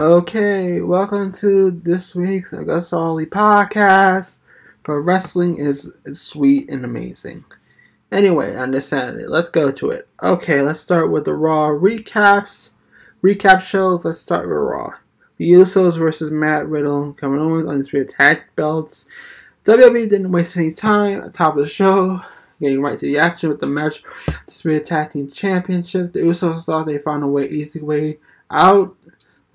Okay, welcome to this week's Augusta Ollie podcast. But wrestling is, is sweet and amazing. Anyway, on this Saturday, let's go to it. Okay, let's start with the Raw recaps. Recap shows. Let's start with Raw. The Usos versus Matt Riddle, Kevin Owens, Undisputed Tag Belts. WWE didn't waste any time at the top of the show, getting right to the action with the match. Undisputed Tag Team Championship. The Usos thought they found a way, easy way out.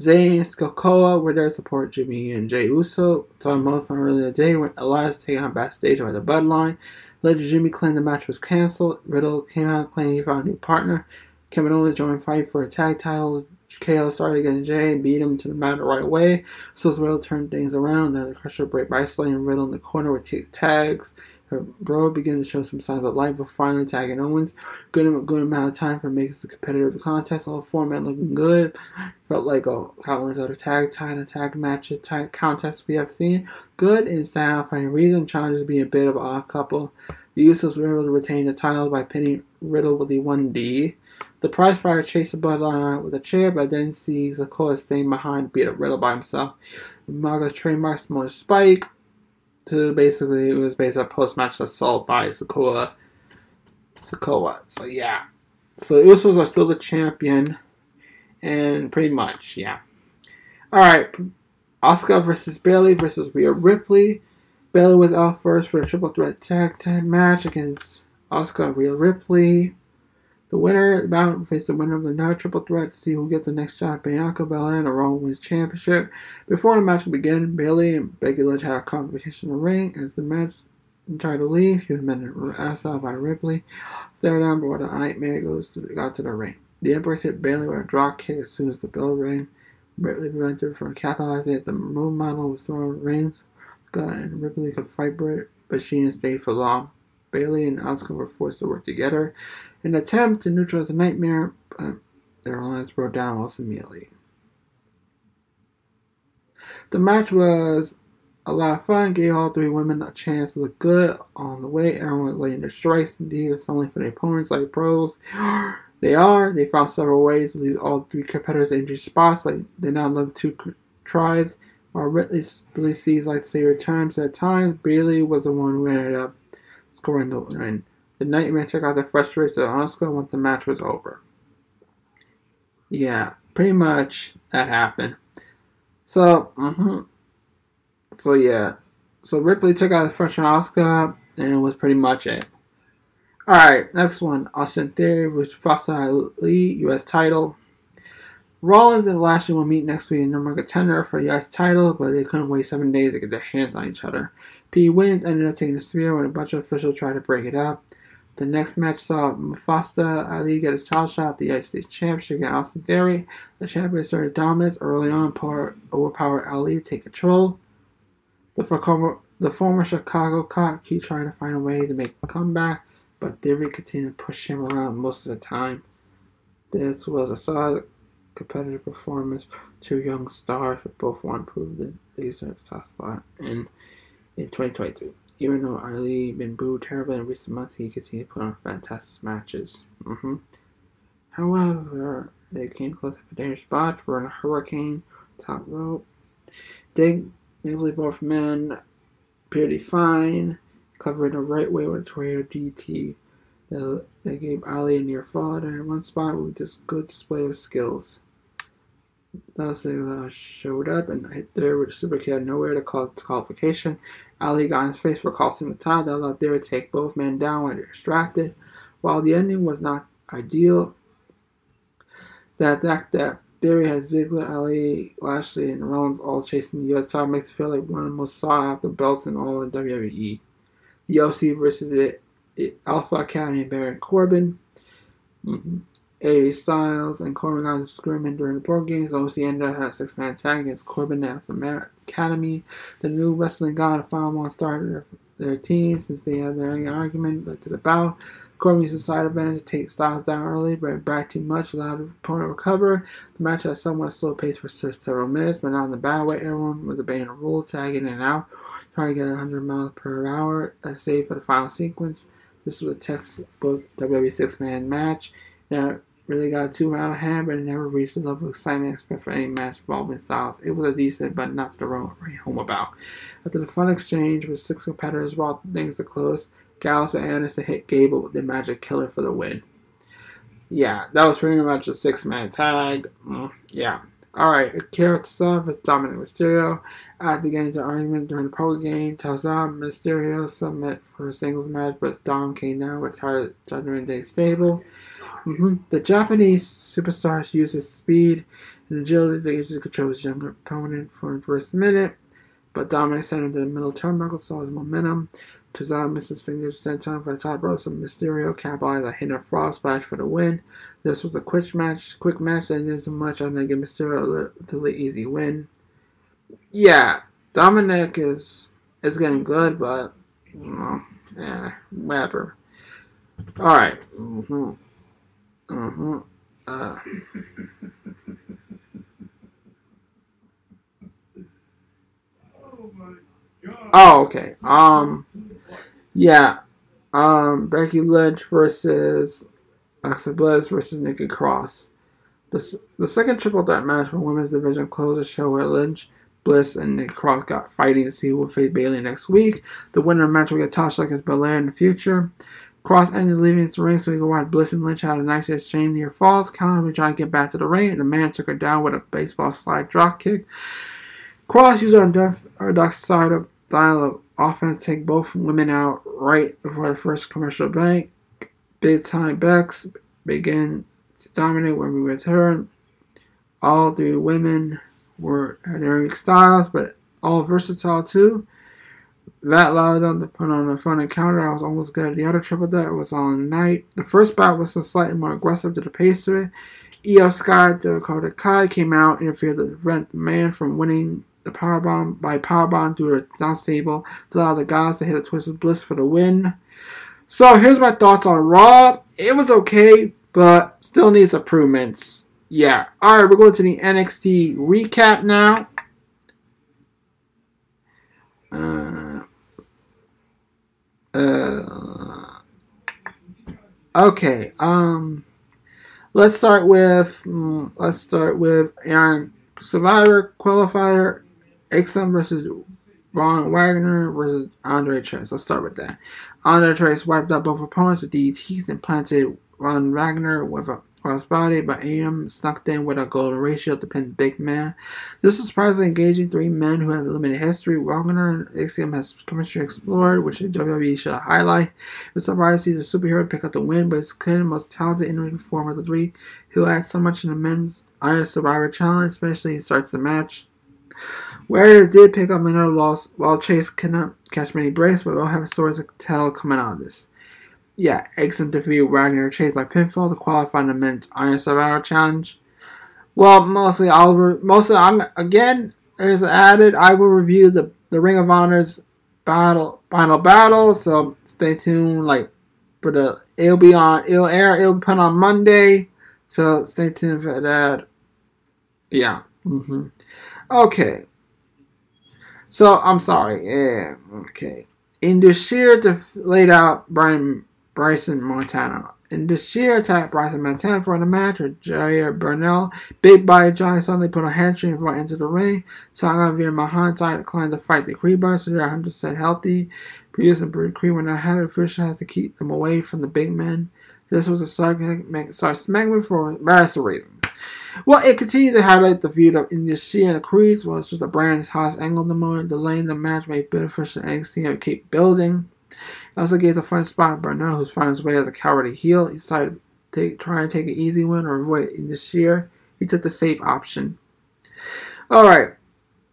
Zayn and were there to support Jimmy and Jey Uso. Tom from earlier today when Elias taken out backstage by the Bloodline. Later, Jimmy claimed the match was canceled. Riddle came out claiming he found a new partner. Kevin Owens joined fight for a tag title. KO started against Jey and beat him to the mat right away. So as Riddle turned things around. Then the Crusher break by slaying Riddle in the corner with two tags. Bro began to show some signs of life, but finally tagging Owens. Good, good amount of time for making the competitive contest. All four men looking good. Felt like oh, a countless other tag title tag matches, tag contests we have seen. Good and satisfying reason. Challenges being a bit of a odd couple. The Usos were able to retain the title by pinning Riddle with the 1D. The prize fighter chased the bloodline with a chair, but then sees Sikoa staying behind, beat up Riddle by himself. Umaga trademarks more Spike to basically it was based on post match assault by Sikoa. Sikoa. So yeah. So Usos are still the champion. And pretty much, yeah. Alright. Asuka versus Bayley versus Rhea Ripley. Bayley was out first for a triple threat tag team match against Asuka and Rhea Ripley. The winner of the bout will face the winner of the another triple threat to see who gets the next shot Bianca Belair in the Raw Women's Championship. Before the match began, Bayley and Becky Lynch had a competition in the ring as the match tried to leave. She was met ass out by Ripley. Stare down before the Nightmare goes to, got to the ring. The Empress hit Bayley with a drop kick as soon as the bell rang. Ripley prevented her from capitalizing it. The moon model was thrown rings. Scott and Ripley could fight, Britt, but she didn't stay for long. Bayley and Asuka were forced to work together an attempt to neutralize the nightmare, but their alliance broke down almost immediately. The match was a lot of fun, gave all three women a chance to look good on the way. Everyone was laying their strikes and divas only for their opponents like pros. They are. They found several ways to leave all three competitors in injured spots. Like they now look two tribes. While Ridley really sees like to say returns at times, Bayley was the one who ended up scoring the win. The Nightmare took out the frustration of Asuka once the match was over. Yeah, pretty much that happened. So, mm-hmm. so yeah, so Ripley took out the of Asuka, and was pretty much it. Alright, next one. Austin Theory versus Foster Ali, U.S. title. Rollins and Lashley will meet next week in number contender for the U.S. title, but they couldn't wait seven days to get their hands on each other. P. Williams ended up taking the spear when a bunch of officials tried to break it up. The next match saw Mustafa Ali get a title shot at the United States Championship against Austin Theory. The champion started dominance early on, power, overpowered Ali to take control. The former, the former Chicago cop keep trying to find a way to make a comeback, but Theory continued to push him around most of the time. This was a solid competitive performance. Two young stars, both want to prove that they deserve the top spot in in 2023. Even though Ali been booed terribly in recent months, he continued to put on fantastic matches. Mm-hmm. However, they came close to a dangerous spot. Were in a hurricane, top rope. Dig, maybe both men pretty fine, covered the right way with tornado DT. They gave Ali a near fall and in one spot with just good display of skills. Thus, uh, showed up and hit there with a nowhere to call qualification. Ali got in his face for costing the tie that allowed there to take both men down when they're distracted. While the ending was not ideal, the fact that Theory has Ziggler, Ali, Lashley, and Rollins all chasing the US title makes it feel like one of the most sought after belts in all of WWE. The OC versus the Alpha Academy and Baron Corbin. Mm-hmm. AJ Styles and Corbin got screaming during the board games. OC ended up had a six man tag against Corbin and from Academy. The new wrestling god of Final One started their, their team since they had their argument led to the bout. Corbin used the side advantage to take Styles down early, but back too much, allowed the opponent to recover. The match had a somewhat slow pace for several minutes, but not in the bad way. Everyone was obeying the rules, tagging in and out, trying to get 100 miles per hour, a save for the final sequence. This was a textbook WWE six man match. Now, really got too out of hand, but it never reached the level of excitement expected for any match involving Styles. It was a decent, but not the wrong home about. After the fun exchange with six competitors brought things to close, Gallows and Anderson hit Gable with the Magic Killer for the win. Yeah, that was pretty much a six-man tag. Mm, yeah. Alright, Akira Tozawa vs Dominic Mysterio. After getting into argument during the poker game, Tozawa Mysterio submit for a singles match, but Dom came down, retired Judgment Day stable. Mm-hmm. The Japanese superstar uses speed and agility to control his younger opponent for the first minute, but Dominic to the middle turnbuckle, saw his momentum. Tozawa misses signature senton for the top rope, so Mysterio capitalized a hidden frog splash for the win. This was a quick match, quick match that didn't do much other than give Mysterio a the easy win. Yeah, Dominic is is getting good, but you know, yeah, whatever. All right. Mm-hmm. Mm-hmm. Uh. Oh, okay. Um, yeah. Um, Becky Lynch versus Alexa Bliss versus Nikki Cross. The, the second triple threat match for women's division closed the show where Lynch, Bliss, and Nikki Cross got fighting to see who will face Bayley next week. The winner match will get Tasha against Belair in the future. Cross ended leaving the ring so he could watch Bliss and Lynch had a nice exchange near falls. Counter trying to get back to the ring, the man took her down with a baseball slide drop kick. Cross used our orthodox side of style of offense take both women out right before the first commercial break. Big time Becks begin to dominate when we return. All three women were their styles, but all versatile too. That allowed them to put on the front and counter. I was almost good. The other triple that was on night. The first bout was slightly more aggressive to the pace of it. Iyo Sky, Dakota Kai came out, interfered to prevent the man from winning the powerbomb by powerbomb through the down stable to allow the guys to hit a twisted bliss for the win. So here's my thoughts on Raw. It was okay, but still needs improvements. Yeah. Alright, we're going to the NXT recap now. Uh, uh, okay. Um let's start with mm, let's start with Iron Survivor qualifier Axiom versus Von Wagner versus Andre Chase. Let's start with that. Andre Chase wiped out both opponents with DDTs and planted Von Wagner with a crossbody, but AM snuck in with a golden ratio to pin Big Man. This is surprisingly engaging three men who have limited history. Wagner and Axiom has chemistry explored, which WWE should highlight. It's surprising to see the superhero pick up the win, but it's clearly the most talented in form of the three, who adds so much in the men's Iron Survivor Challenge, especially he starts the match. Warrior did pick up another loss, while Chase cannot catch many breaks, but we'll have stories to tell coming out of this. Yeah, Axiom defeated Wagner Chase by pinfall to qualify in the men's Iron Survivor Challenge. Well, mostly I'll re- mostly I'm again there's added. I will review the the Ring of Honor's battle final battle, so stay tuned. Like for the it'll be on it'll air it'll be put on Monday, so stay tuned for that. Yeah. Mm-hmm. Okay. So I'm sorry. Yeah. Okay. In the sheer def- laid out Brian Bryson Montana. In the sheer attack Bryson Montana for the match with Jair Burnell. Big body Johnny suddenly put a hamstring before into the ring. Saga via Mahan side declined to fight the Creeper, so they're 100% healthy. Prius and Creed were not having official has to keep them away from the big men. This was a segment for various reasons. Well, it continued to highlight the feud of Industry and the Creeds, which was the brand's hottest angle the moment, delaying the match made beneficial and keep building. It also gave the front spot Burnell, who's finding his way as a cowardly heel. He decided to take, try and take an easy win or avoid it in this year. He took the safe option. Alright.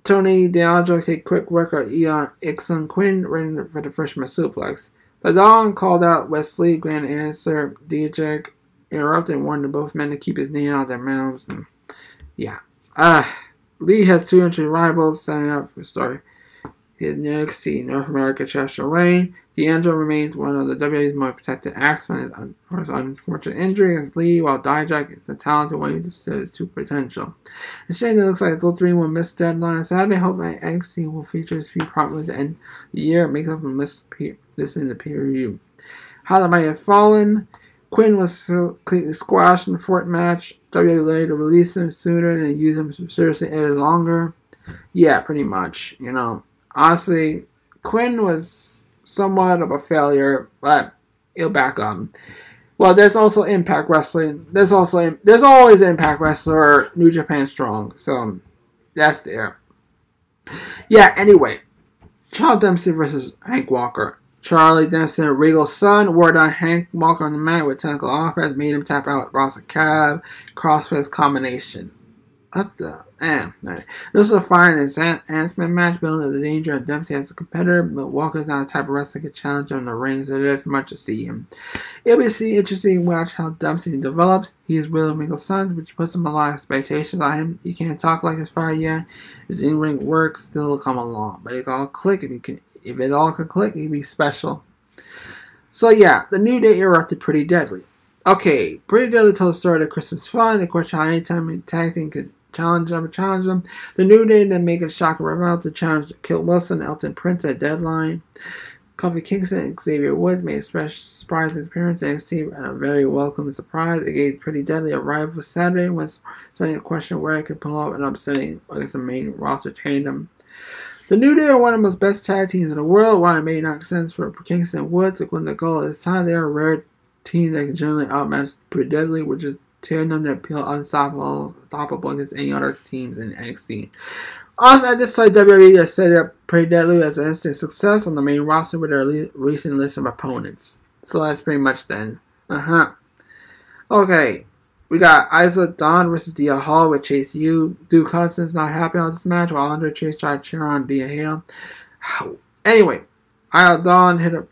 Tony D'Angelo take quick work of Eon Ixon Quinn running for the freshman suplex. The Don called out Wesley, Grand answer DJ interrupted and warned both men to keep his name out of their mouths. And yeah. Uh, Lee has two entry rivals setting up for story. His next see North America Reign. D'Angelo remains one of the WWE's most protected acts from his unfortunate injury against Lee, while Dijak is the talented one who just his true potential. Shame it looks like the three will miss deadline. Saturday, hope that NXT will feature his few problems at the year. Makes up for miss this in the peer review. How the might have fallen. Quinn was completely squashed in the fourth match. WWE later released him sooner and used him seriously edited longer. Yeah, pretty much. You know, honestly, Quinn was somewhat of a failure, but he'll back up. Well, there's also Impact Wrestling. There's also there's always Impact Wrestler New Japan Strong. So that's there. Yeah. Anyway, Charles Dempsey versus Hank Walker. Charlie Dempsey Regal's son wore down Hank Walker on the mat with technical offense, made him tap out with Ross Cab crossface combination. What the? Damn. Right. This was a fire and enhancement match, building the danger of Dempsey as a competitor, but Walker's not the type of wrestler can challenge him in the ring, so there's much to see him. It'll be interesting to watch how Dempsey develops. He's William Regal's son, which puts him a lot of expectations on him. He can't talk like his father yet. His in-ring work still come along, but it all click if he can. If it all could click, he'd be special. So yeah, the New Day erupted pretty deadly. Okay, pretty deadly told the story of Christmas fun. The question how anytime tag team could challenge them, challenge them. The New Day then make a shock and revival to challenge Kit Wilson, Elton Prince at deadline. Kofi Kingston and Xavier Woods made a special surprise appearance in NXT and a very welcome surprise. It gave pretty deadly arrival Saturday when sending a question where it could pull off an upsetting against the main roster tandem. The New Day are one of the most best tag teams in the world. While it may not sense for Kingston and Woods to win the goal at this time, they are a rare team that can generally outmatch pretty deadly, which is them that feel unstoppable, unstoppable against any other teams in NXT. Also, at this point, WWE has set up Pretty Deadly as an instant success on the main roster with their le- recent list of opponents. So that's pretty much then. Uh huh. Okay, we got Isla Dawn versus Thea Hail with Chase U. Duke Hudson's not happy on this match while Andre Chase tried to cheer on Thea Hail. Anyway, Isla Dawn hit a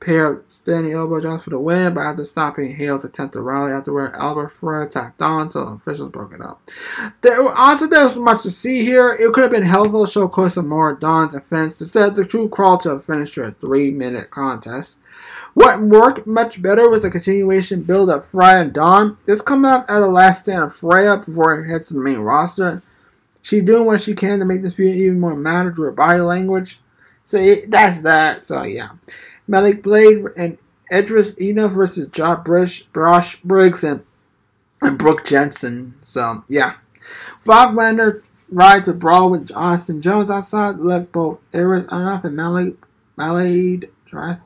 pair of standing elbow drops for the win, but after stopping Hail's attempt to rally afterward, Alba Fyre attacked on, so officials broke it up. There, also, there much to see here. It could have been helpful to show some more Dawn's offense. Instead, the two crawled to a finish to a three-minute contest. What worked much better was the continuation build of Freya and Dawn. This comes off at the last stand of Freya before it hits the main roster. She's doing what she can to make this feud even more matter through her body language. So that's that. So yeah. Malik Blade and Edris Ena versus Josh Brish, Brosh Briggs and, and Brooke Jensen. So, yeah. Bob Wagner rides a brawl with Austin Jones outside, left both Edris enough and Malik Malade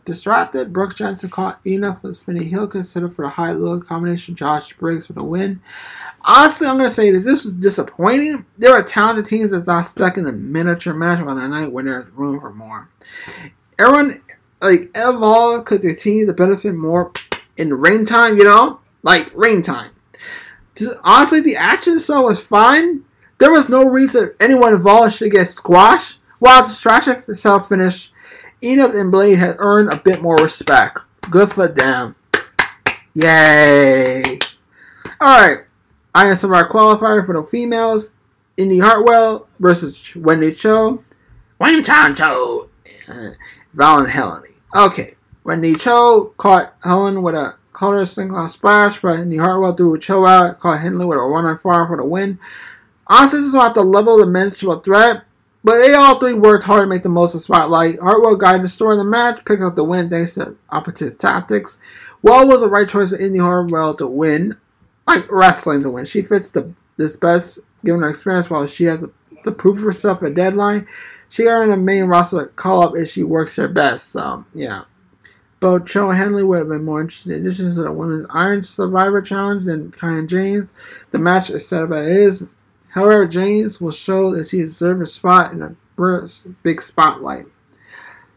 distracted. Brooke Jensen caught Ena for a spinning heel, considered for the high low combination. Josh Briggs for the win. Honestly, I'm going to say this. This was disappointing. There are talented teams that got stuck in a miniature match on a night when there's room for more. Everyone like Evolve could continue to benefit more in rain time, you know? Like rain time. Just, honestly, the action itself was fine. There was no reason anyone involved should get squashed. While the distraction itself finished, Enoch and Blade had earned a bit more respect. Good for them. Yay! Alright, I am our qualifier for the females. Indi Hartwell versus Wendy Choo. Wendy Choo. Uh, Val and Heleny. Okay, Wendy Choo caught Helen with a color single splash, but Indi Hartwell threw Choo out, caught Henley with a one on four for the win. Honestly, this is not the level of the men's triple threat, but they all three worked hard to make the most of the spotlight. Hartwell guided the story in the match, picked up the win thanks to opposite tactics. Well was the right choice for Indi Hartwell to win, like wrestling to win. She fits the this best given her experience while she has to prove herself at deadline. She earned a main roster call up if she works her best. So yeah. Both Choo and Henley would have been more interesting additions to the Women's Iron Survivor Challenge than Kiana James. The match is set up as it is. However, James will show that he deserves a spot in a big spotlight.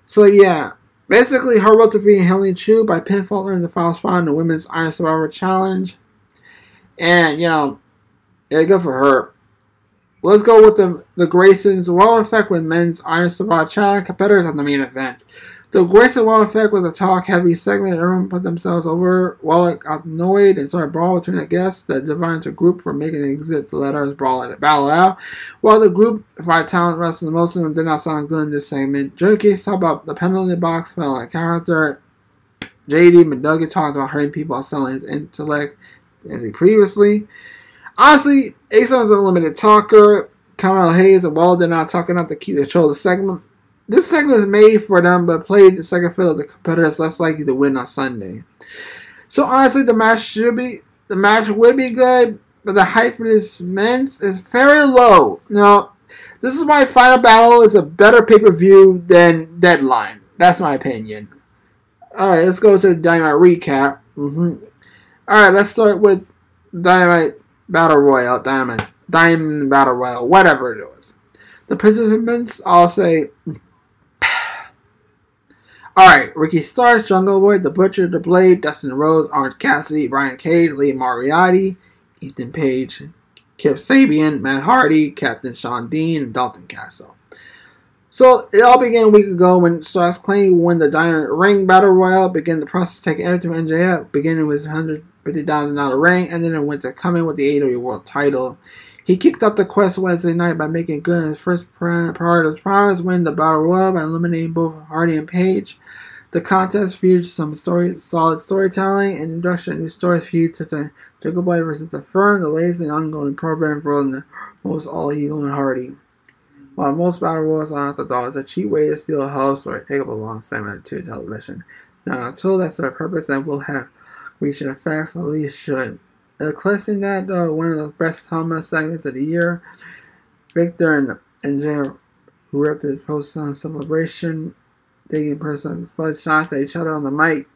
So yeah, basically her to being Helen Chu by pinfall in the final spot in the Women's Iron Survivor Challenge. And you know, yeah, good for her. Let's go with the, the Grayson's Wild Effect with men's Iron Survivor Challenge competitors at the main event. The Grayson Waller Effect was a talk heavy segment. Everyone put themselves over. Wallach got annoyed and started brawl between the guests that divided a group for making an exit to let others brawl at it battle out. While the group fight talent wrestlers, most of them did not sound good in this segment. Joe Case talked about the penalty box, felt like character. JD McDonagh talked about hurting people selling his intellect as he previously. Honestly, Ace was a limited talker. Kamal Hayes and Wall did not talk enough to keep control of the segment. This segment was made for them, but played the second fiddle. The competitors less likely to win on Sunday. So honestly, the match should be the match would be good, but the hype for this men's is very low. Now, this is why Final Battle is a better pay per view than Deadline. That's my opinion. All right, let's go to the Dynamite recap. Mm-hmm. All right, let's start with Dynamite Battle Royale, Diamond, Diamond Battle Royale, whatever it was. The participants all say Alright, Ricky Starks, Jungle Boy, The Butcher, The Blade, Dustin Rhodes, Orange Cassidy, Brian Cage, Lee Moriarty, Ethan Page, Kip Sabian, Matt Hardy, Captain Shawn Dean, and Dalton Castle. So it all began a week ago when Starks claimed won the Diamond Ring Battle Royale, began the process taking everything from MJF, beginning with $150,000 ring, and then it went to coming with the AEW World title. He kicked off the quest Wednesday night by making good on his first part of his promise, win the Battle Royal by eliminating both Hardy and Page. The contest featured some story, solid storytelling and introduction to new stories feuds such as Jungle Boy versus the Firm, the latest and ongoing program for the most All Eagle and Hardy. While most battle royals are orthodox, a cheap way to steal a host or take up a long segment to television. Now, until that's their purpose, and will have reached an effect, at least should. Eclipsing that, though, one of the best Thomas segments of the year, Victor and, and Jay ripped his post on celebration, taking personal blood shots at each other on the mic.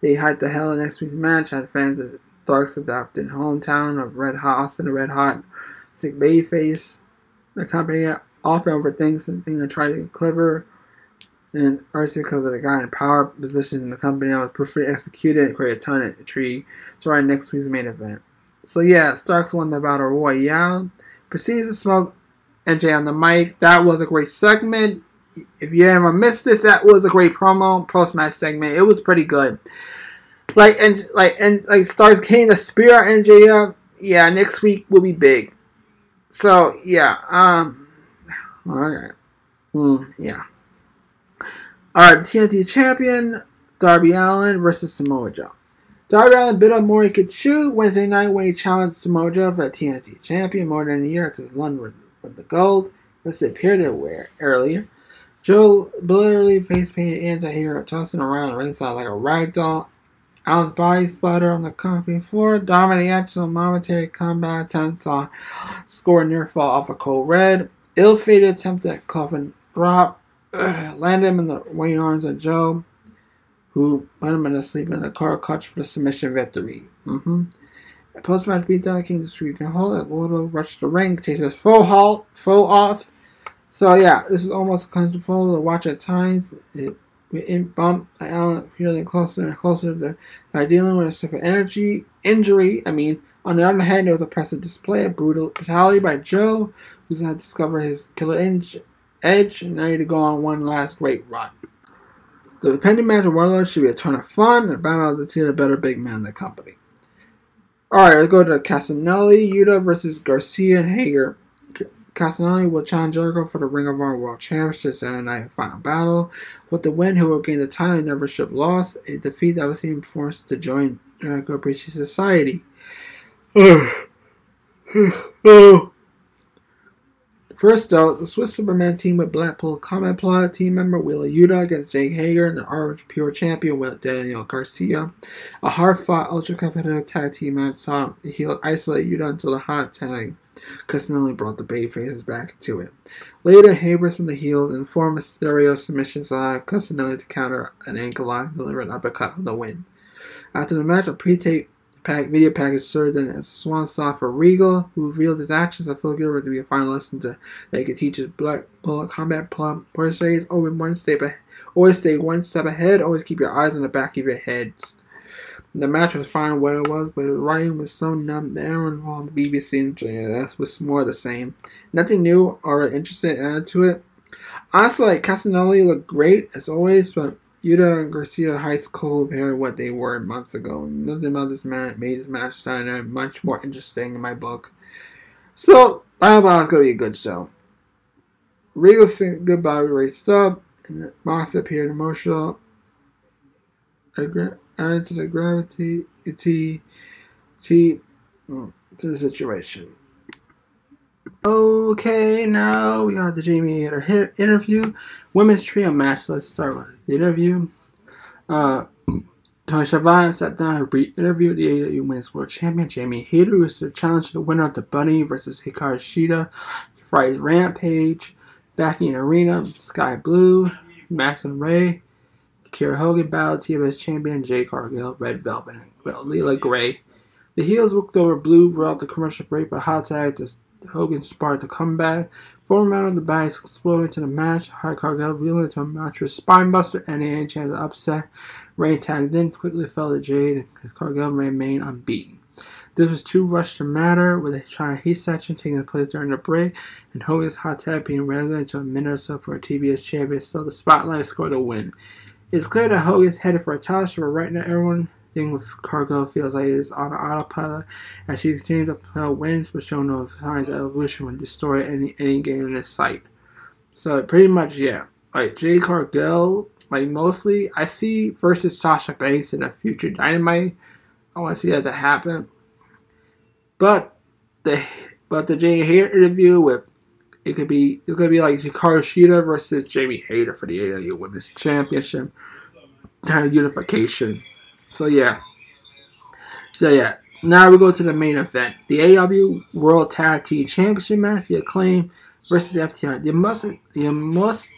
They hyped the hell of next week's match, had fans of Dark's adopted hometown of Red Hot, Austin Red Hot, sick babyface. The company often overthinks and things and try to be clever and obviously because of the guy in power position in the company, I was perfectly executed and create a ton of intrigue to our next week's main event. So yeah, Starks won the battle royale. Proceeds to smoke NJ on the mic. That was a great segment. If you ever missed this, that was a great promo post match segment. It was pretty good. Like and like and like Starks came to spear MJF. Yeah, next week will be big. So yeah, um, alright, mm, yeah. Alright, TNT champion, Darby Allin versus Samoa Joe. Darby Allin bit up more he could chew Wednesday night when he challenged Samoa Joe for the TNT champion more than a year to London with the gold, which it appeared to wear earlier. Joe literally face painted anti-hero tossing around ringside like a rag doll. Allin's body splattered on the company floor, dominating actual momentary combat attempts saw score near fall off a cold red. Ill-fated attempt at coffin drop landed him in the wing arms of Joe, who put him a sleep in a car clutch for the submission victory. Mm-hmm. Post match beatdown King Street and Hall at Waldo rushed the ring, chases a full halt, full off. So yeah, this is almost comfortable to watch at times. It, it bumped Allin feeling closer and closer to uh, dealing with a severe energy injury. I mean, on the other hand, it was a impressive display of brutal brutality by Joe, who's had discovered his killer edge and ready to go on one last great run. The pending match of Warlord should be a ton of fun and a battle of the two of the better big men in the company. Alright, let's go to Castagnoli, Yuta versus Garcia and Hager. Castagnoli will challenge Jericho for the Ring of Honor World Championship Saturday night final battle. With the win, he will gain the title and never should loss, a defeat that see him forced to join Jericho Appreciation Society. oh. First though, the Swiss Superman team with Blackpool Combat Plot team member Wheeler Yuta against Jake Hager and the Orange Pure champion with Daniel Garcia. A hard-fought ultra-competitive tag team match saw heel isolate Yuta until the hot tag Castagnoli brought the bay faces back to it. Later, Hager from the heel and form a stereo submission saw Castagnoli to counter an ankle lock, deliver an uppercut for the win. After the match, a pre-tape pack, video package served as a swan song for Regal, who revealed his actions of Phil Gilbert to be a finalist into they could teach his Black Bullet Combat Plum. Always always one step always stay one step ahead, always keep your eyes on the back of your heads. The match was fine what it was, but the writing was so numb that everyone on the BBC and JS was more the same. Nothing new or interesting added to it. Honestly, like Castagnoli looked great as always, but Yuta and Garcia High School compared what they were months ago. Nothing about this match made this match sound much more interesting in my book. So, I know it's going to be a good show. Regal said goodbye raised up, and Mox appeared emotional. Added to the gravity to, mm, to the situation. Okay, now we got the Jamie Hayter interview. Women's trio match. Let's start with the interview. Uh, Tony Schiavone sat down and re-interviewed the AEW Women's World Champion Jamie Hayter, who is to challenge to the winner of the Bunny versus Hikaru Shida, Friday's Rampage, backing Arena, Skye Blue, Max and Ray, Kiera Hogan battled TBS champion Jade Cargill, Red Velvet, and Leila Grey. The heels looked over Blue throughout the commercial break, but hot tag to Hogan sparked a comeback. Four men of the bags exploded into the match. High Cargill revealed into a match with Spinebuster and any chance of upset. Ray tagged in, quickly fell to Jade, as Cargill remained unbeaten. This was too rushed to matter, with a China Heat section taking place during the break, and Hogan's hot tag being relegated to a minute or so for a TBS champion, so the spotlight scored a win. It's clear that Hogan's headed for a title shot, but right now everyone thing with Cargill feels like it's on autopilot as she continues to pull wins but show no signs of evolution when destroy any any game in this site. So pretty much yeah. Like Jade Cargill, like mostly I see versus Sasha Banks in a future dynamite. I wanna see that to happen. But the but the Jamie Hayter interview with it could be it's gonna be like Hikaru Shida versus Jamie Hayter for the AEW Women's Championship kind of unification. So yeah. So yeah. Now we go to the main event. The AEW World Tag Team Championship match, the acclaim versus FTR. The must the most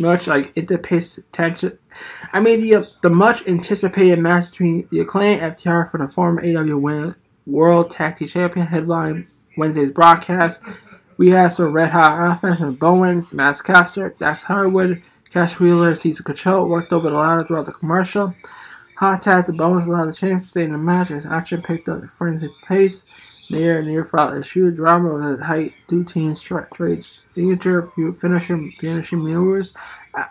much like anticipated tension. I mean the the much anticipated match between the acclaim FTR for the former AEW World Tag Team Champion headline Wednesday's broadcast. We have some red hot offense from Bowens, Max Caster, Dax Harwood, Cash Wheeler, Caesar Control worked over the ladder throughout the commercial. Hot tag the Bowens allowed the chance to stay in the match as action picked up the frenzied pace. Near near fought issue drama with height, two teams trade signature finishing finishing maneuvers.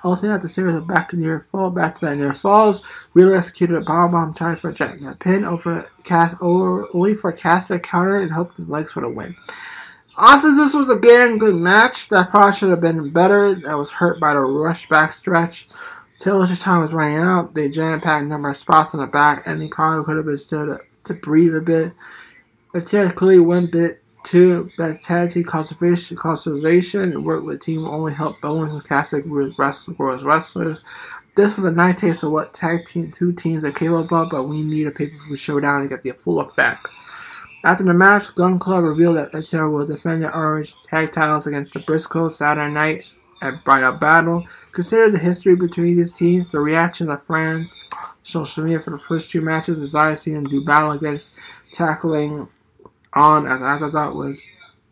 Also had the series of back near fall back to back near falls. Wheeler executed a bomb bomb trying for a jackknife pin over cast over only for Caster counter and hook his legs for the win. Also, this was again a good match. That probably should have been better. That was hurt by the rush back stretch. Television time was running out. They jam packed number of spots on the back, and he probably could have been still to, to breathe a bit. But clearly one bit too. Team conservation, conservation worked with team only helped Bowens and Cassidy with wrestlers, wrestlers. This was a nice taste of what tag team two teams are capable of, but we need a pay-per-view showdown to get the full effect. After the match, Gun Club revealed that FTR will defend the orange tag titles against the Briscoe Saturday night at Bright up Battle. Consider the history between these teams, the reaction of fans, social media for the first two matches, desire to see them do battle against tackling on as I thought was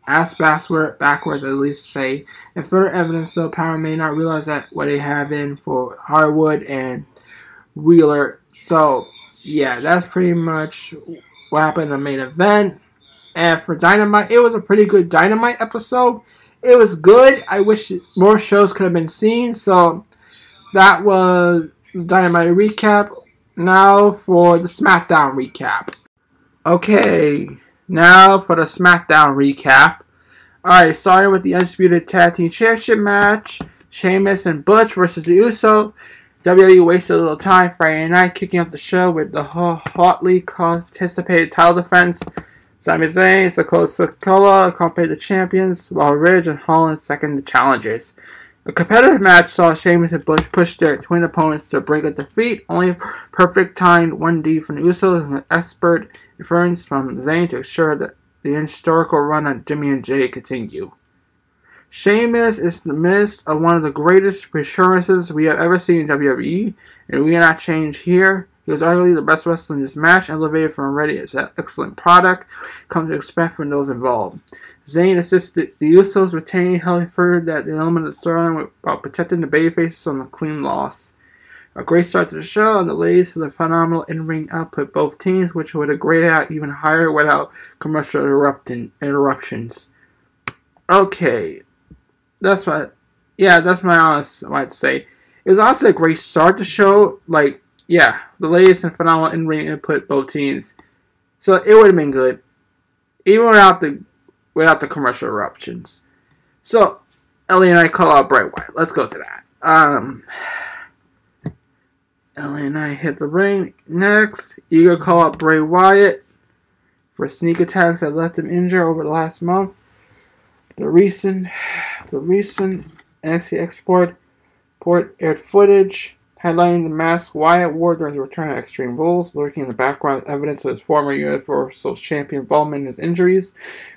ass backward, backwards at least to say. And further evidence though Power may not realize that what they have in for Harwood and Wheeler. So yeah, that's pretty much what happened in the main event. And for Dynamite, it was a pretty good Dynamite episode. It was good. I wish more shows could have been seen. So that was Dynamite recap. Now for the SmackDown recap. Okay, now for the SmackDown recap. Alright, starting with the Undisputed Tag Team Championship match. Sheamus and Butch versus the Usos. WWE wasted a little time Friday night kicking off the show with the hotly anticipated title defense. Sami Zayn, Sikoa Sikoa accompanied the champions, while Ridge and Holland second the challengers. A competitive match saw Sheamus and Bush push their twin opponents to break a defeat, only perfect timed 1D from the Usos and an expert inference from Zayn to ensure that the historical run on Jimmy and Jey continue. Sheamus is the midst of one of the greatest reassurances we have ever seen in WWE, and we cannot change here. He was arguably the best wrestler in this match, elevated from already an excellent product, come to expect from those involved. Zayn assisted the Usos retaining Helly further that the element of the storyline while protecting the babyfaces from a clean loss. A great start to the show, and the ladies had a phenomenal in-ring output both teams, which would have graded out even higher without commercial interrupting interruptions. Okay, that's what. Yeah, that's my honest. I might say it was also a great start to show. Like, yeah, the latest and phenomenal in ring input both teams, so it would have been good, even without the without the commercial eruptions. So, LA Knight call out Bray Wyatt. Let's go to that. Um, LA Knight hit the ring. Next, Ego call out Bray Wyatt for sneak attacks that left him injured over the last month. The recent the recent NXT export port aired footage Headlining the mask, Wyatt Ward during his return to Extreme Rules, lurking in the background as evidence of his former Universal Champion involvement in his injuries.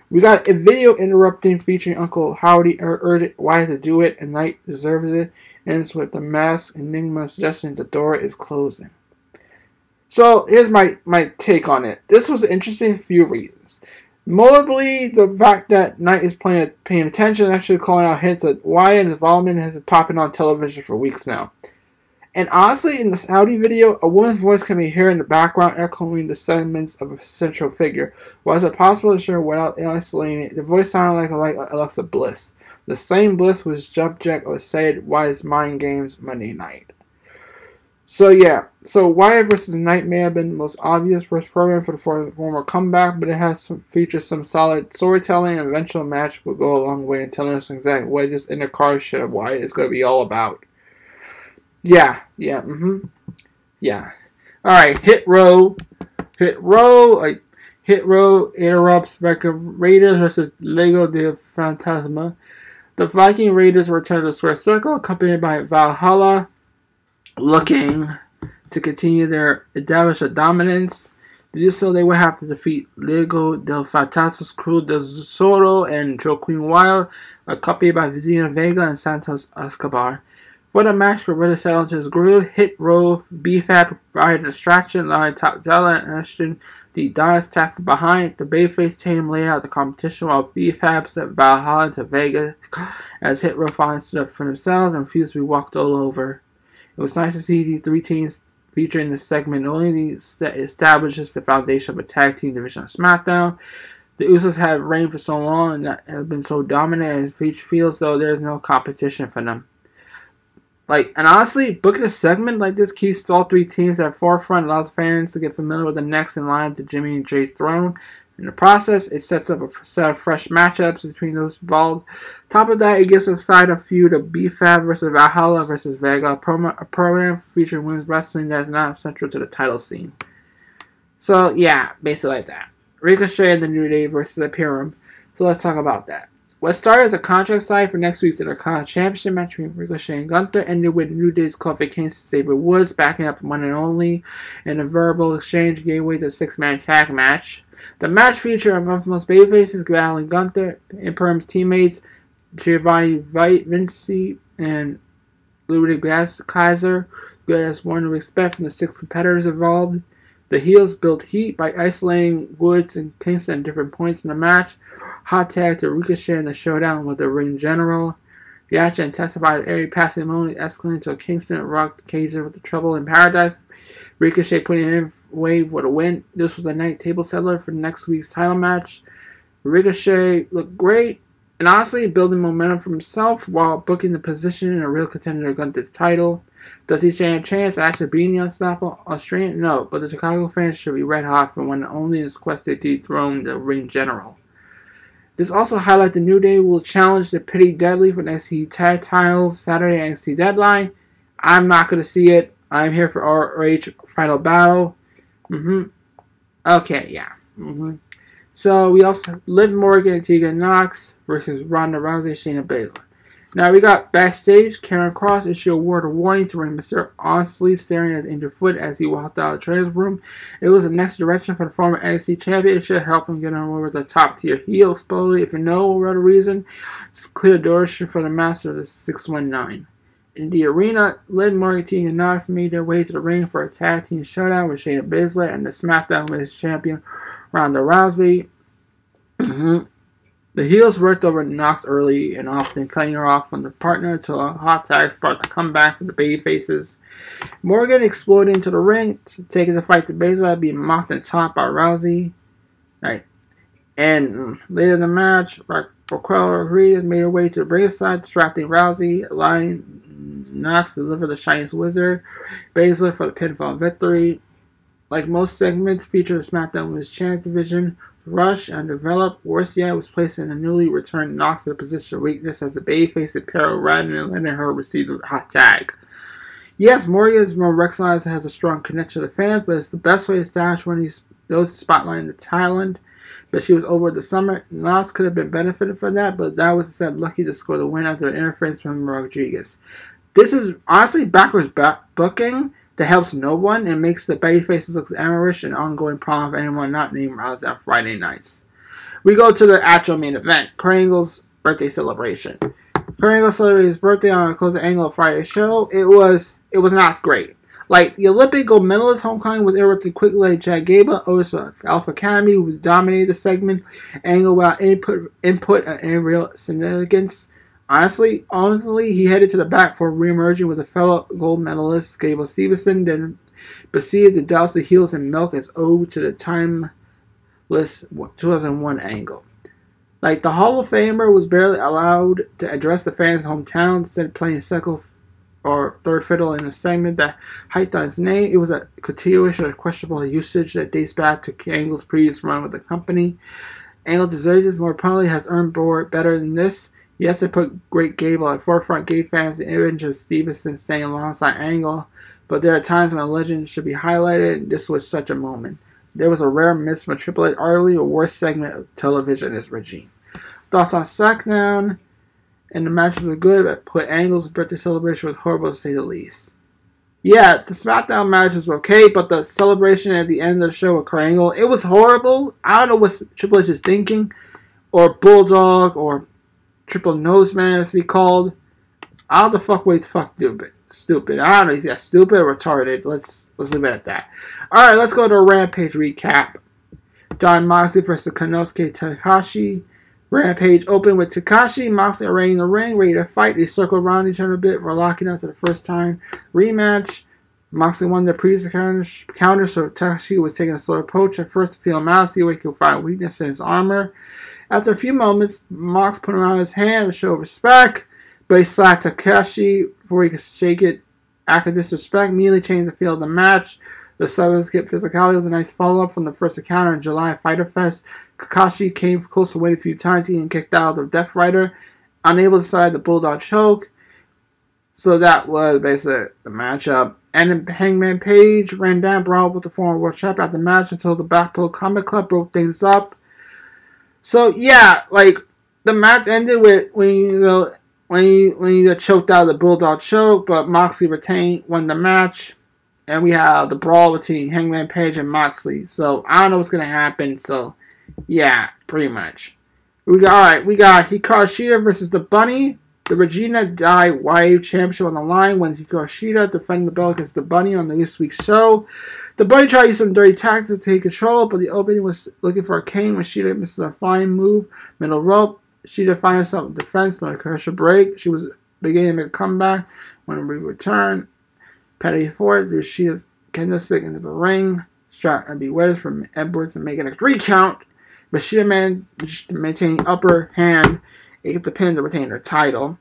We got a video interrupting featuring Uncle Howdy er, urging Wyatt to do it, and Knight deserves it. Ends with the mask enigma suggesting the door is closing. So here's my, my take on it. This was an interesting few reasons. Notably, the fact that Knight is playing, paying attention actually calling out hints that Wyatt involvement has been popping on television for weeks now. And honestly, in the Saudi video, a woman's voice can be heard in the background echoing the sentiments of a central figure. Was it possible to share without isolating it? The voice sounded like, like Alexa Bliss. The same Bliss was subject of said Wyatt's Mind Games Monday night. So yeah, so Wyatt versus Knight may have been the most obvious first program for the former comeback, but it has some some solid storytelling and eventual match will go a long way in telling us exactly what this intercard shit of Wyatt is going to be all about. Yeah, yeah, mm-hmm. Yeah. Alright, Hit Row. Hit Row, like, Hit Row interrupts Raiders versus Legado del Fantasma. The Viking Raiders return to the square circle, accompanied by Valhalla, looking to continue their established dominance. To do so, they will have to defeat Legado del Fantasma's crew, del Zoro and Joaquin Wilde, accompanied by Zelina Vega and Santos Escobar. For the match, Gorilla settled his groove, hit Row, B-Fab provided distraction, line top Della and Ashton the Adonis tap from behind. The Bayface team laid out the competition while B-Fab sent Valhalla to Vegas as Hit Row finally stood up for themselves and refused to be walked all over. It was nice to see these three teams featured in this segment. Only establishes the foundation of a tag team division on SmackDown, the Usos have reigned for so long and have been so dominant, and it feels though there's no competition for them. Like, and honestly, booking a segment like this keeps all three teams at forefront, allows fans to get familiar with the next in line to Jimmy and Jey's throne. In the process, it sets up a set of fresh matchups between those involved. Top of that, it gives a side of feud of B-Fab versus Valhalla versus Vega, a, program, a program featuring women's wrestling that's not central to the title scene. So, yeah, basically like that. Ricochet and the New Day versus Imperium. So let's talk about that. What started as a contract side for next week's Intercontinental Championship match between Ricochet and Gunther ended with New Day's qualifications Xavier Woods backing up one and only, and a verbal exchange gave way to a six-man tag match. The match featured among most babyfaces battling Gunther, Imperium's teammates Giovanni Vite, Vinci and Ludwig Kaiser, good as one to expect from the six competitors involved. The heels built heat by isolating Woods and Kingston at different points in the match. Hot tag to Ricochet in the showdown with the ring general. Reaction testified every passing moment escalating to a Kingston rocked Kaiser with the trouble in paradise. Ricochet putting in wave with a win. This was a night table settler for next week's title match. Ricochet looked great and honestly building momentum for himself while booking the position in a real contender to Gunther's title. Does he stand a chance at actually beating the unstoppable Australian? No, but the Chicago fans should be red hot for when only his quest to dethrone the ring general. This also highlights the New Day will challenge the Pretty Deadly for NXT tag titles Saturday NXT Deadline. I'm not going to see it. I'm here for RH Final Battle. Mm-hmm. Okay, yeah. Mm-hmm. So we also Liv Morgan and Tegan Knox versus Ronda Rousey, Shayna Baszler. Now we got backstage, Karrion Kross issued a word of warning to Rey Mysterio, honestly staring at injured foot as he walked out of the training room. It was the next direction for the former NXT champion. It should help him get on over the top tier heel. Supposedly, if you know what other reason, it's clear doors for the master of the 619. In the arena, Liv Morgan and Knox made their way to the ring for a tag team showdown with Shayna Baszler and the SmackDown Women's Champion Ronda Rousey. Mm-hmm. The heels worked over Knox early and often cutting her off from the partner until a hot tag sparked a comeback for the baby faces. Morgan exploded into the ring, taking the fight to Baszler, being mocked and taunted by Rousey. Right. And later in the match, Raquel Rodriguez made her way to the ringside, distracting Rousey, allowing Knox to deliver the Chinese Wizard, Baszler for the pinfall victory. Like most segments featured SmackDown Women's Champ division, Rush and developed, worse yet, was placed in a newly returned Knox in a position of weakness as the babyface apparel rather than letting her receive the hot tag. Yes, Morgan is more recognized and has a strong connection to the fans, but it's the best way to establish when he's those spotlighting the Thailand. But she was over the summer. Knox could have been benefited from that, but that was instead lucky to score the win after interference from Rodriguez. This is honestly backwards back booking that helps no one and makes the baby faces look amateurish and ongoing problem for anyone not named Rouse on Friday nights. We go to the actual main event, Kurt Angle's birthday celebration. Kurt Angle celebrated his birthday on a closing angle of Friday show. It was it was not great. Like the Olympic gold medalist homecoming was interrupted quickly. Like Chad Gable, Otis Alpha Academy, who dominated the segment. Angle without input input and real significance. Honestly, honestly, he headed to the back for reemerging with a fellow gold medalist, Gable Steveson, then proceeded to douse the heels in milk as ode to the timeless 2001 angle. Like the Hall of Famer was barely allowed to address the fans' hometown, instead playing second or third fiddle in a segment that hyped on his name. It was a continuation of questionable usage that dates back to Angle's previous run with the company. Angle deserves this. More probably has earned more better than this. Yes, it put Great Gable at forefront, gave fans the image of Steveson staying alongside Angle, but there are times when a legend should be highlighted, and this was such a moment. There was a rare miss from Triple H, arguably the worst segment of television this regime. Thoughts on SmackDown? And the match was good, but put Angle's birthday celebration was horrible to say the least. Yeah, the SmackDown match was okay, but the celebration at the end of the show with Kurt Angle, it was horrible. I don't know what Triple H is thinking, or Bulldog, or Triple Nose Man as he called. How the fuck wait fuck stupid? Stupid. I don't know, he's got stupid or retarded. Let's let's leave it at that. Alright, let's go to a rampage recap. Jon Moxley versus Konosuke Takeshita. Rampage opened with Takashi, Moxley arraying the ring, ready to fight. They circle around each other a bit for locking out to the first time. Rematch. Moxley won the previous counter, so Takashi was taking a slow approach at first to feel see where he could find weakness in his armor. After a few moments, Mox put him on his hand to show respect, but he slapped Takashi before he could shake it. After disrespect, immediately changed the feel of the match. The seven skip physicality was a nice follow up from the first encounter in July Fyter Fest. Kakashi came close to winning a few times, getting kicked out of Death Rider, unable to side the Bulldog choke. So that was basically the matchup. And then Hangman Page ran down Brawl with the former world champion at the match until the Blackpool Combat Club broke things up. So yeah, like the match ended with when you know when you when you got choked out of the Bulldog choke, but Moxley retained won the match and we have the brawl between Hangman Page and Moxley. So I don't know what's gonna happen. So yeah, pretty much. We got all right. We got Hikaru Shida versus the Bunny. The Regina Dai Wave Championship on the line when Hikaru Shida defending the belt against the Bunny on the this week's show. The Bunny tried to use some dirty tactics to take control, but the opening was looking for a cane when Shida misses a fine move, middle rope. Shida finds herself in defense on a commercial break. She was beginning to comeback when we return. Petty Ford threw Shida's candlestick into the ring. Strap and beware from Edwards and making a three count. But Shida managed to maintain upper hand and get the pin to retain her title.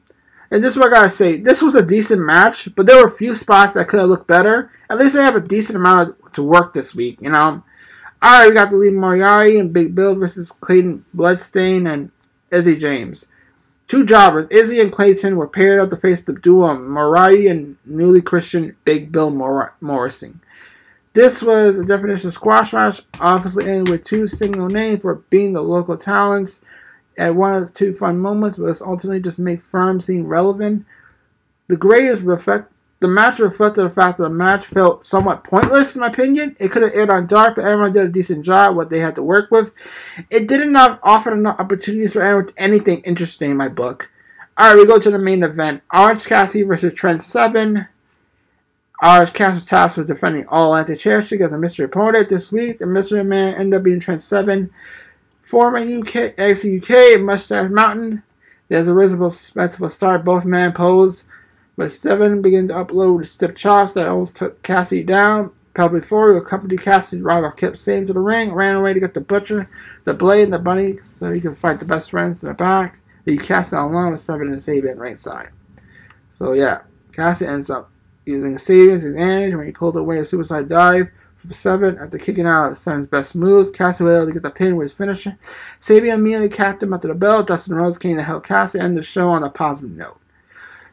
And this is what I gotta say. This was a decent match, but there were a few spots that could have looked better. At least they have a decent amount of, to work this week, you know. Alright, we got the Lee Moriarty and Big Bill versus Clayton Bloodstain and Izzy James. Two jobbers, Izzy and Clayton, were paired up to face the duo Moriarty and newly Christian Big Bill Mor- Morrison. This was a definition of squash match, obviously ended with two single names for being the local talents at one or two fun moments, but it's ultimately just make firm seem relevant. The greatest reflect the match reflected the fact that the match felt somewhat pointless, in my opinion. It could have aired on Dark, but everyone did a decent job what they had to work with. It didn't offer enough opportunities for anyone anything interesting in my book. Alright, we go to the main event. Orange Cassidy versus Trent Seven. Orange Cassidy was tasked with defending all anti-championship against a mystery opponent this week. The mystery man ended up being Trent Seven. Former UK, XUK UK, Mustache Mountain. There's a spectacle start. Both men posed but Seven began to upload stiff chops that almost took Cassidy down. Before he accompanied Cassidy's rival kept saying to the ring, ran away to get the butcher, the blade, and the bunny so he could fight the best friends in the back. He cast it along with Steven and Sabian ringside. So yeah, Cassidy ends up using Sabian to his advantage when he pulled away a suicide dive from Seven after kicking out Seven's best moves. Able to get the pin with his finisher. Sabian immediately capped him after the bell. Dustin Rhodes came to help Cassidy end the show on a positive note.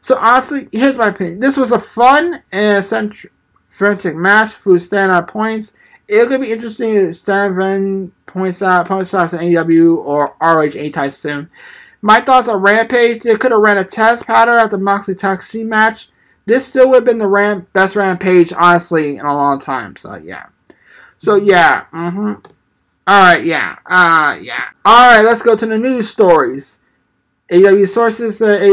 So honestly, here's my opinion. This was a fun and eccentric match for standout points. It could be interesting if Stan points out points out to AEW or RH anytime soon. My thoughts on Rampage, they could have ran a test pattern at the Moxley Taxi match, this still would have been the ramp best rampage, honestly, in a long time. So yeah. So yeah. Mm-hmm. All right. Yeah. Uh. Yeah. All right. Let's go to the news stories. AEW sources say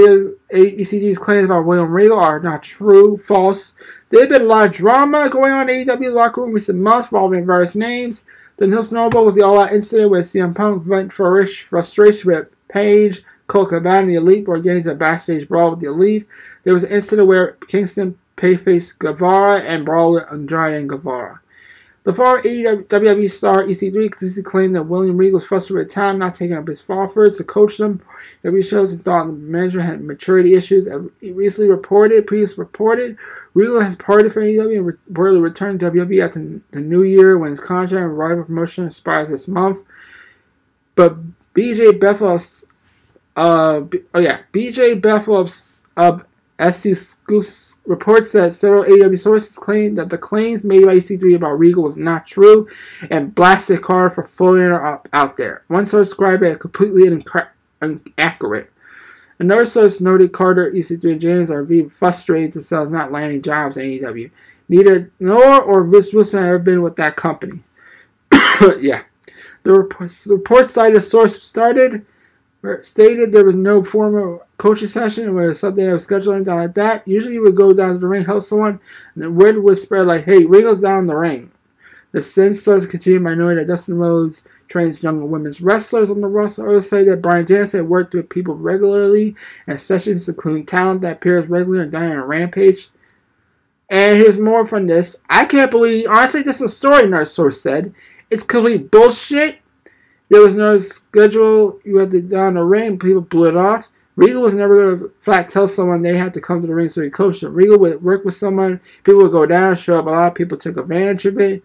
EC3's claims about William Regal are not true, false. There's been a lot of drama going on in AEW locker room recent months involving various names. The Hill Snowball was the all-out incident where CM Punk went for frustration with Page, Colt Cabana, the Elite were getting a backstage brawl with the Elite. There was an incident where Kingston pay-faced Guevara and brawled Andrade and Guevara. The former WWE star EC3 consistently claimed that William Regal was frustrated with time not taking up his offers to coach them. WWE shows and thought the manager had maturity issues. He recently reported, previously reported, Regal has parted from AEW and reportedly returned to WWE after the new year when his contract and rival promotion expires this month. But BJ Bethel, uh, oh yeah, BJ Bethel of, of SC Scoops reports that several AEW sources claim that the claims made by EC3 about Regal was not true and blasted Carter for floating it out there. One source described it completely inaccurate. Another source noted Carter, EC3, and James are being frustrated themselves not landing jobs in AEW. Neither Noah or Vince Wilson have ever been with that company. yeah. The report, report cited a source started stated there was no formal coaching session where something was scheduled anything like that. Usually you would go down to the ring, help someone, and the word would spread like, hey, Regal's down the ring. The sense starts to continue by knowing that Dustin Rhodes trains younger women's wrestlers on the roster. Others say that Bryan Danielson worked with people regularly and sessions including talent that appears regularly on Diamond Rampage. And here's more from this. I can't believe, honestly, this is a story, nurse source said. It's complete bullshit there was no schedule. You had to go down the ring. People blew it off. Regal was never going to flat tell someone they had to come to the ring so he coached them. Regal would work with someone. People would go down, show up. A lot of people took advantage of it.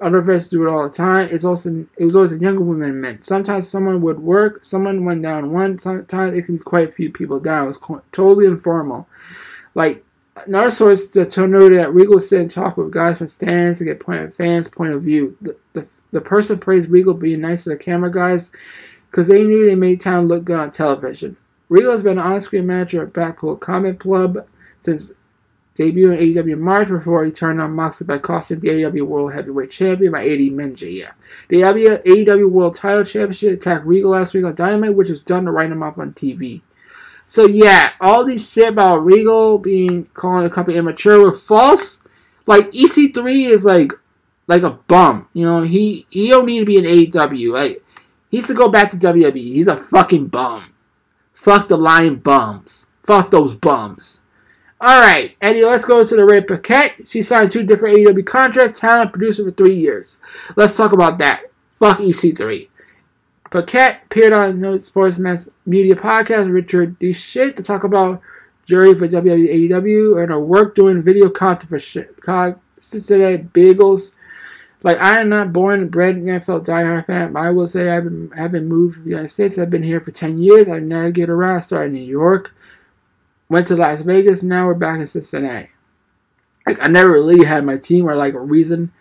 Other vets do it all the time. It's also it was always a younger women men. Sometimes someone would work. Someone went down one. Sometimes it can be quite a few people down. It was totally informal. Like another source to noted that Regal sit and talk with guys from stands to get point of fans' point of view. The, the the person praised Regal being nice to the camera guys because they knew they made town look good on television. Regal has been an on-screen manager at Blackpool Combat Club since debuting in AEW March before he turned on Moxley by costing the AEW World Heavyweight Champion by Eddie Minja. Yeah, the AEW World Title Championship attacked Regal last week on Dynamite, which was done to write him off on TV. So yeah, all these shit about Regal being calling the company immature were false. Like EC3 is like like a bum. You know, he he don't need to be an AEW. Like he needs to go back to WWE. He's a fucking bum. Fuck the lion bums. Fuck those bums. Alright, Eddie. let's go to the Ray Paquette. She signed two different AEW contracts, talent producer for three years. Let's talk about that. Fuck EC3. Paquette appeared on No Sports Mass Media Podcast Richard D. Shit to talk about jury for WWE AEW and her work doing video content for Cincinnati Bengals like I am not born and bred an NFL diehard fan, but I will say I've been haven't moved to the United States. I've been here for ten years. I get around. I started in New York, went to Las Vegas. Now we're back in Cincinnati. Like I never really had my team or like a reason.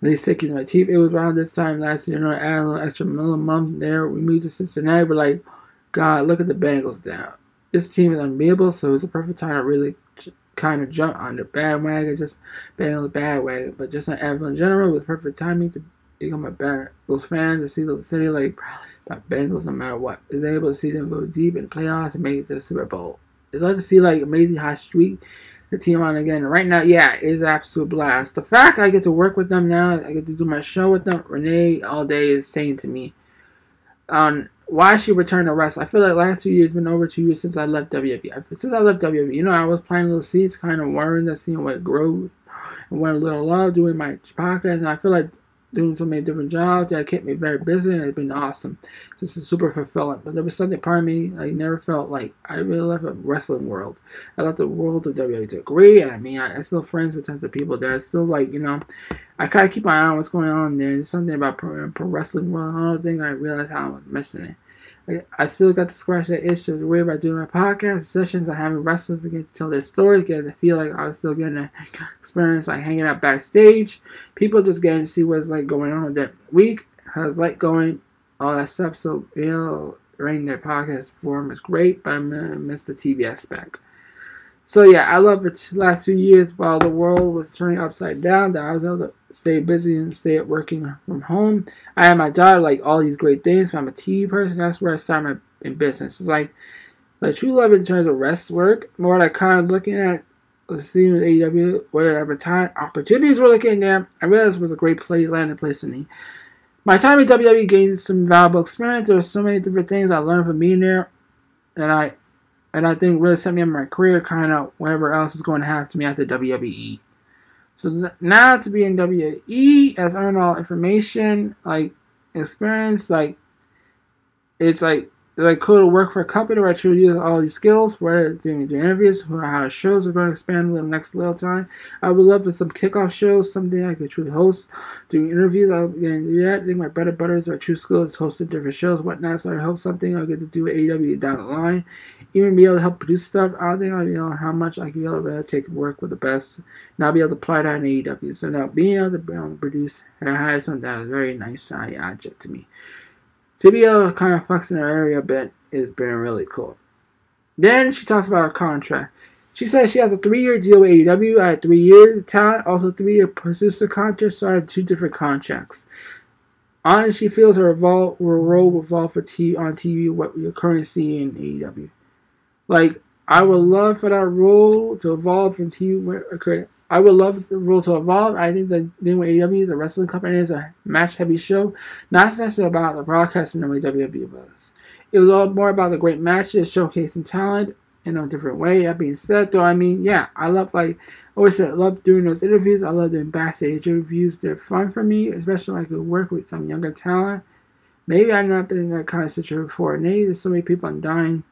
Really sticking my teeth. It was around this time last year. You know, I added a little extra middle month there. We moved to Cincinnati. We're like, God, look at the Bengals now. This team is unbeatable, so it's a perfect time to really kind of jump on the bandwagon, just bang on the bandwagon. But just on NFL in general, with perfect timing to become a Bengals fan, to see the city like probably Bengals no matter what. Is able to see them go deep in playoffs and make it to the Super Bowl. It's like to see like amazing hot streak the team on again. Right now, yeah, it's absolute blast. The fact I get to work with them now, I get to do my show with them, Renee all day is saying to me. On why she returned to wrestle. I feel like last two years been over two years since I left WWE. Since I left WWE, you know, I was planting little seeds, kind of worrying to see what grew and went a little love doing my podcast, and I feel like doing so many different jobs that kept me very busy and it's been awesome. Is super fulfilling. But there was something part of me I never felt like I really left a wrestling world. I left the world of WWE to agree. I mean, I, still friends with tons of people there. I still like, you know, I kind of keep my eye on what's going on there. There's something about pro, pro wrestling don't think I realized how I was missing it. I still got to scratch that issue. The way about doing my podcast sessions and having wrestlers get to tell their stories, get to feel like I was still getting to experience like hanging out backstage. People just getting to see what's like going on that week, how's like going, all that stuff. So you know, running their podcast form is great, but I miss the TV aspect. So yeah, I love the last two years while the world was turning upside down. That I was able to stay busy and stay at working from home. I had my job, like all these great things. I'm a TV person. That's where I started my in business. It's like the true love in terms of rest work. More like kind of looking at seeing with AEW, whatever time opportunities were looking there. I realized it was a great place, landing place for me. My time in WWE gained some valuable experience. There were so many different things I learned from being there, and I and I think really set me up my career, kind of whatever else is going to happen to me after WWE. So now to be in WWE has earned all information, like experience, like it's like like cool to work for a company where I truly use all these skills, whether doing, doing interviews or how to shows are going to expand in the next little time. I would love for some kickoff shows, something I could truly host, doing interviews. I'm going to that. I think my bread and butter is our true skills, hosting different shows, whatnot. So I hope something I'll get to do with AEW down the line. Even be able to help produce stuff. I don't think I'll be able how much I can be able to take work with the best. Now be able to apply that in AEW. So now being able to, to produce and have something that was very nice object to me. To be able to kind of flex in her area a bit has been really cool. Then she talks about her contract. She says she has a three-year deal with AEW. I had three years of talent, also three-year producer contract, so I had two different contracts. On she feels her, evol- her role will evolve for t- on TV what we are currently seeing in AEW. Like, I would love for that role to evolve from TV. Okay, I would love the rule to evolve. I think the new AEW is a wrestling company is a match heavy show, not necessarily about the broadcasting the way WWE was. It was all more about the great matches, showcasing talent in a different way. That being said, though, I mean, yeah, I love like I always said, I love doing those interviews. I love doing backstage interviews. They're fun for me, especially when I could work with some younger talent. Maybe I've not been in that kind of situation before. Maybe there's so many people I'm dying,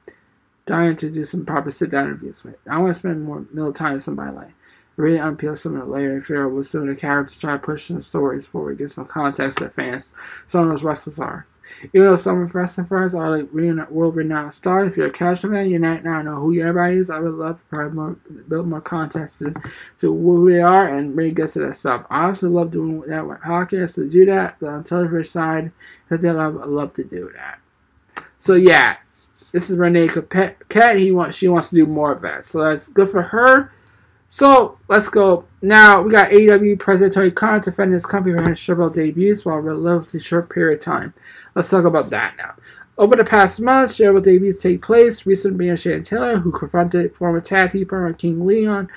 dying to do some proper sit down interviews with. I want to spend more middle time with somebody like really unpeel some of the figure out what some of the characters try pushing the stories forward, get some context that fans, some of those wrestlers are. Even though some of wrestling fans are like world renowned stars, if you're a casual fan, you might not know who everybody is. I would love to probably more, build more context to, to who they are and really get to that stuff. I also love doing that with podcasts to do that, the television side, because I love, love to do that. So yeah, this is Renee Cat. He wants she wants to do more of that. So that's good for her. So let's go. Now we got AEW President Tony Khan defending his company behind several debuts while a relatively short period of time. Let's talk about that now. Over the past month, several debuts take place. Recent being Shane Taylor, who confronted former tag team partner King Leon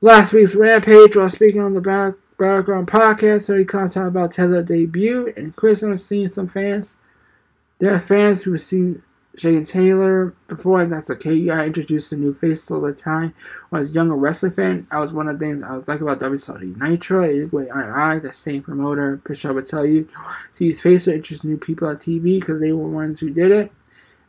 last week's Rampage while speaking on the Battleground podcast. Tony Khan talked about Taylor's debut, and Chris has seen some fans. There are fans who have seen Shane Taylor. Before that's okay, I introduced a new face all the time. When I was a younger wrestling fan, I was one of the things I was like about WWE Nitro. I, I, the same promoter, Bischoff would tell you, to use face new people on TV because they were ones who did it.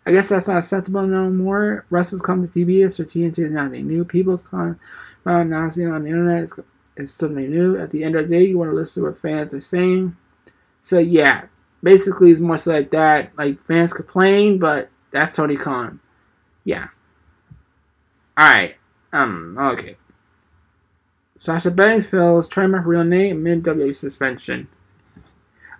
I guess that's not acceptable no more. Wrestlers come to TBS or TNT is not new. People come uh, around announcing on the internet. It's, it's something new. At the end of the day, you want to listen to what fans are saying. So yeah, basically it's more so like that. Like fans complain, but that's Tony Khan. Yeah. Alright. Um, okay. Sasha Banks fails trademark real name mid WWE suspension.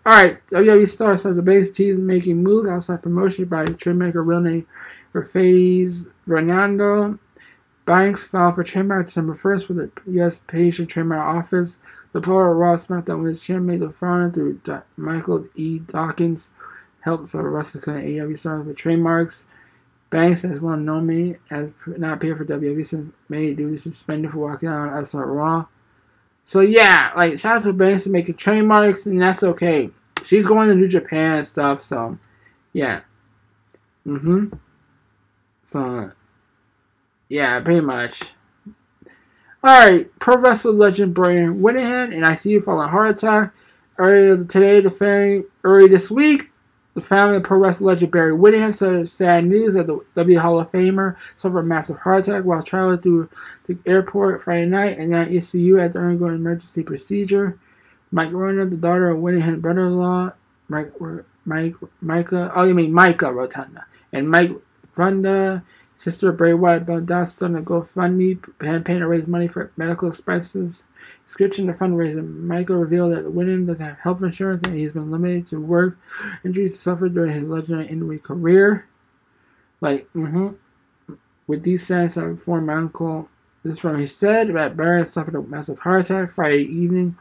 Alright, WWE star Sasha Banks teased making moves outside promotion by trademark real name Mercedes Varnado. Banks filed for trademark December 1st with the U.S. Patient Trademark Office. The Florida Raw SmackDown Women's Champion the front through Michael E. Dockins helps our wrestler AEW stars with trademarks. Banks has well known me as not appeared for WWE since May due to suspended for walking out on episode Raw. So yeah, like shout out to Banks to making trademarks and that's okay. She's going to New Japan and stuff, so yeah. Mm-hmm. So yeah, pretty much. Alright, pro wrestler legend Brian Whittingham and I see you following a heart attack. Earlier today, the fan early this week, the family of pro wrestling legend Barry Whittingham said sad news that the W Hall of Famer suffered a massive heart attack while traveling through the airport Friday night and at ECU at the undergoing emergency procedure. Mike Runner, the daughter of Whittingham's brother-in-law, Mike, Mike, Micah, oh, you mean Mika Rotunda, and Mike Runda, sister Bray Wyatt, Bill Dustin, a GoFundMe campaign to raise money for medical expenses. Description the fundraiser. Michael revealed that Winnan doesn't have health insurance and he's been limited to work injuries suffered during his legendary injury career. Like, mm-hmm. with these sense I informed my uncle. This is from he said that Barrett suffered a massive heart attack Friday evening.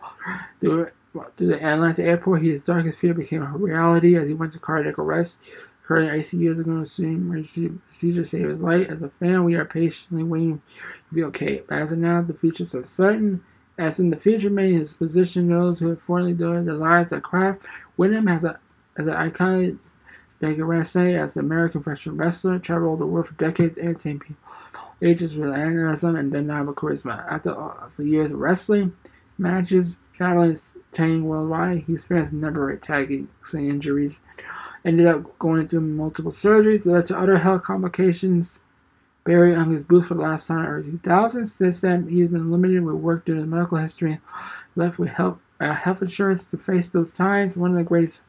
Through, through the Atlanta airport, his darkest fear became a reality as he went to cardiac arrest. Current ICU is going to soon emergency procedure save his life. As a fan, we are patiently waiting to be okay. But as of now, the future is uncertain. As in the future, may his position those who have formerly done their lives at craft. Windham has a as an iconic Ramsey as an American professional wrestler, traveled the world for decades, entertained people ages with animalism and undeniable charisma. After the years of wrestling, matches, traveling, staying worldwide, he experienced a number of tagging injuries. Ended up going through multiple surgeries that led to other health complications. Barry hung his boots for the last time in early 2000. Since then, he has been limited with work due to his medical history, left with health, uh, health insurance to face those times. One of the greatest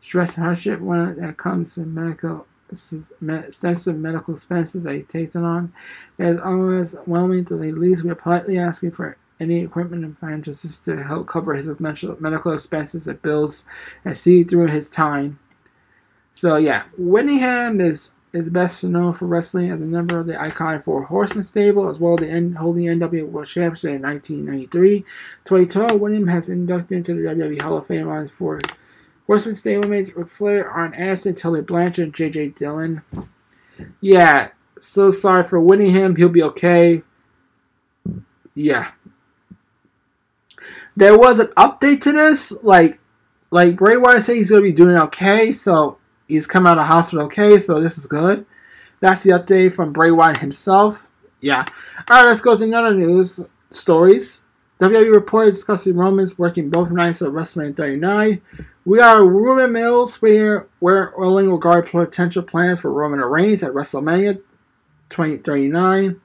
stress and hardship one that comes with medical extensive medical expenses that he's taken on. It is overwhelming to the least. We are politely asking for any equipment and financial assistance to help cover his medical expenses and bills and see through his time. So yeah, Whittingham is is best known for wrestling as a member of the iconic Four Horsemen stable, as well as the N- holding NWA World Championship in 1993. 2012, William has inducted into the WWE Hall of Fame on his four Horsemen stablemates Ric Flair, Arn Anderson, Tully Blanchard, and J.J. Dillon. Yeah, so sorry for Whittingham. He'll be okay. Yeah. There was an update to this, like, like Bray Wyatt said he's gonna be doing okay, so he's come out of hospital okay, so this is good. That's the update from Bray Wyatt himself. Yeah. All right, let's go to another news stories. WWE reported discussing Roman's working both nights of WrestleMania 39. We are rumor mills where we're rolling regarding potential plans for Roman Reigns at WrestleMania 2039.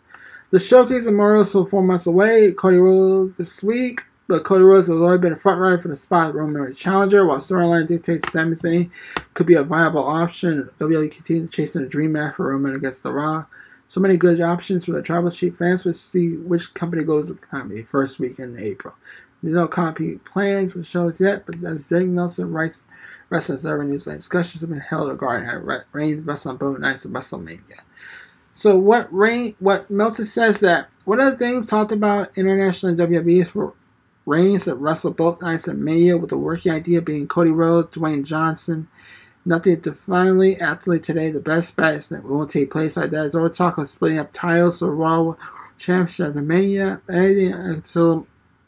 The showcase memorial is still four months away. Cody Rhodes this week, but Cody Rhodes has already been a front runner for the spot of Roman Reigns challenger, while storyline dictates Sami Zayn could be a viable option. WWE continues chasing a dream match for Roman against The Rock. So many good options for the tribal chief fans. We'll see which company goes to the company first week in April. There's no concrete plans for shows yet, but as Dave Nelson writes, Wrestling Observer Newsline discussions have been held regarding Reigns wrestle on both nights of WrestleMania. So what Rain, what Meltzer says that one of the things talked about internationally in WWE is for Reigns to wrestle both nights of Mania with the working idea being Cody Rhodes, Dwayne Johnson, Nothing to finally, actually today, the best is that won't take place like that. There's always talk of splitting up titles for Raw Championship at the Mania. Anything until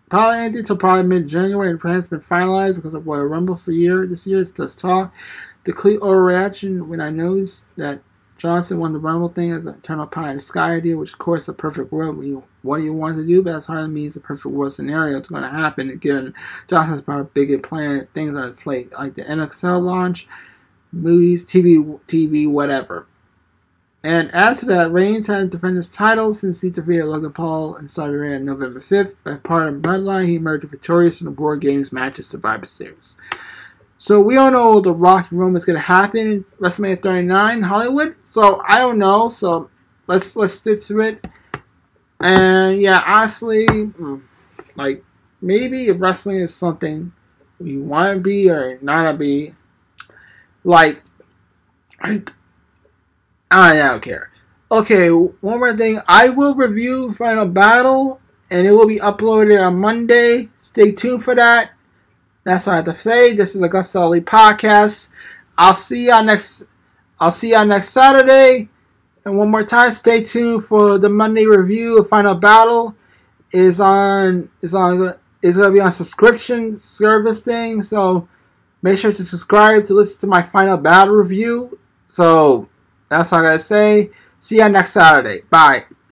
probably anything until probably mid January. The plan's been finalized because of Royal Rumble for year this year. It's just talk. The complete overreaction when I noticed that Johnson won the Rumble thing as an eternal pie in the sky idea, which of course a perfect world. What do you want to do? But that's hardly means a perfect world scenario. It's going to happen. Again, Johnson's about a bigger plan, things on his plate, like the NXL launch movies, TV, TV, whatever. And as to that, Reigns had defended his title since he defeated Logan Paul and Saudi Arabia on November 5th. As part of Bloodline, he emerged victorious in the War Games match matches Survivor Series. So we all know the Rock and Roman is going to happen WrestleMania 39 Hollywood. So I don't know. So let's let's stick to it. And yeah, honestly, hmm, like maybe if wrestling is something you want to be or not to be, like, I, I don't care. Okay, one more thing. I will review Final Battle, and it will be uploaded on Monday. Stay tuned for that. That's all I have to say. This is the Gus Ali podcast. I'll see y'all next. I'll see y'all next Saturday. And one more time, stay tuned for the Monday review of Final Battle. Is on is on is gonna be on subscription service thing. So Make sure to subscribe to listen to my final battle review. So that's all I gotta say. See ya next Saturday. Bye.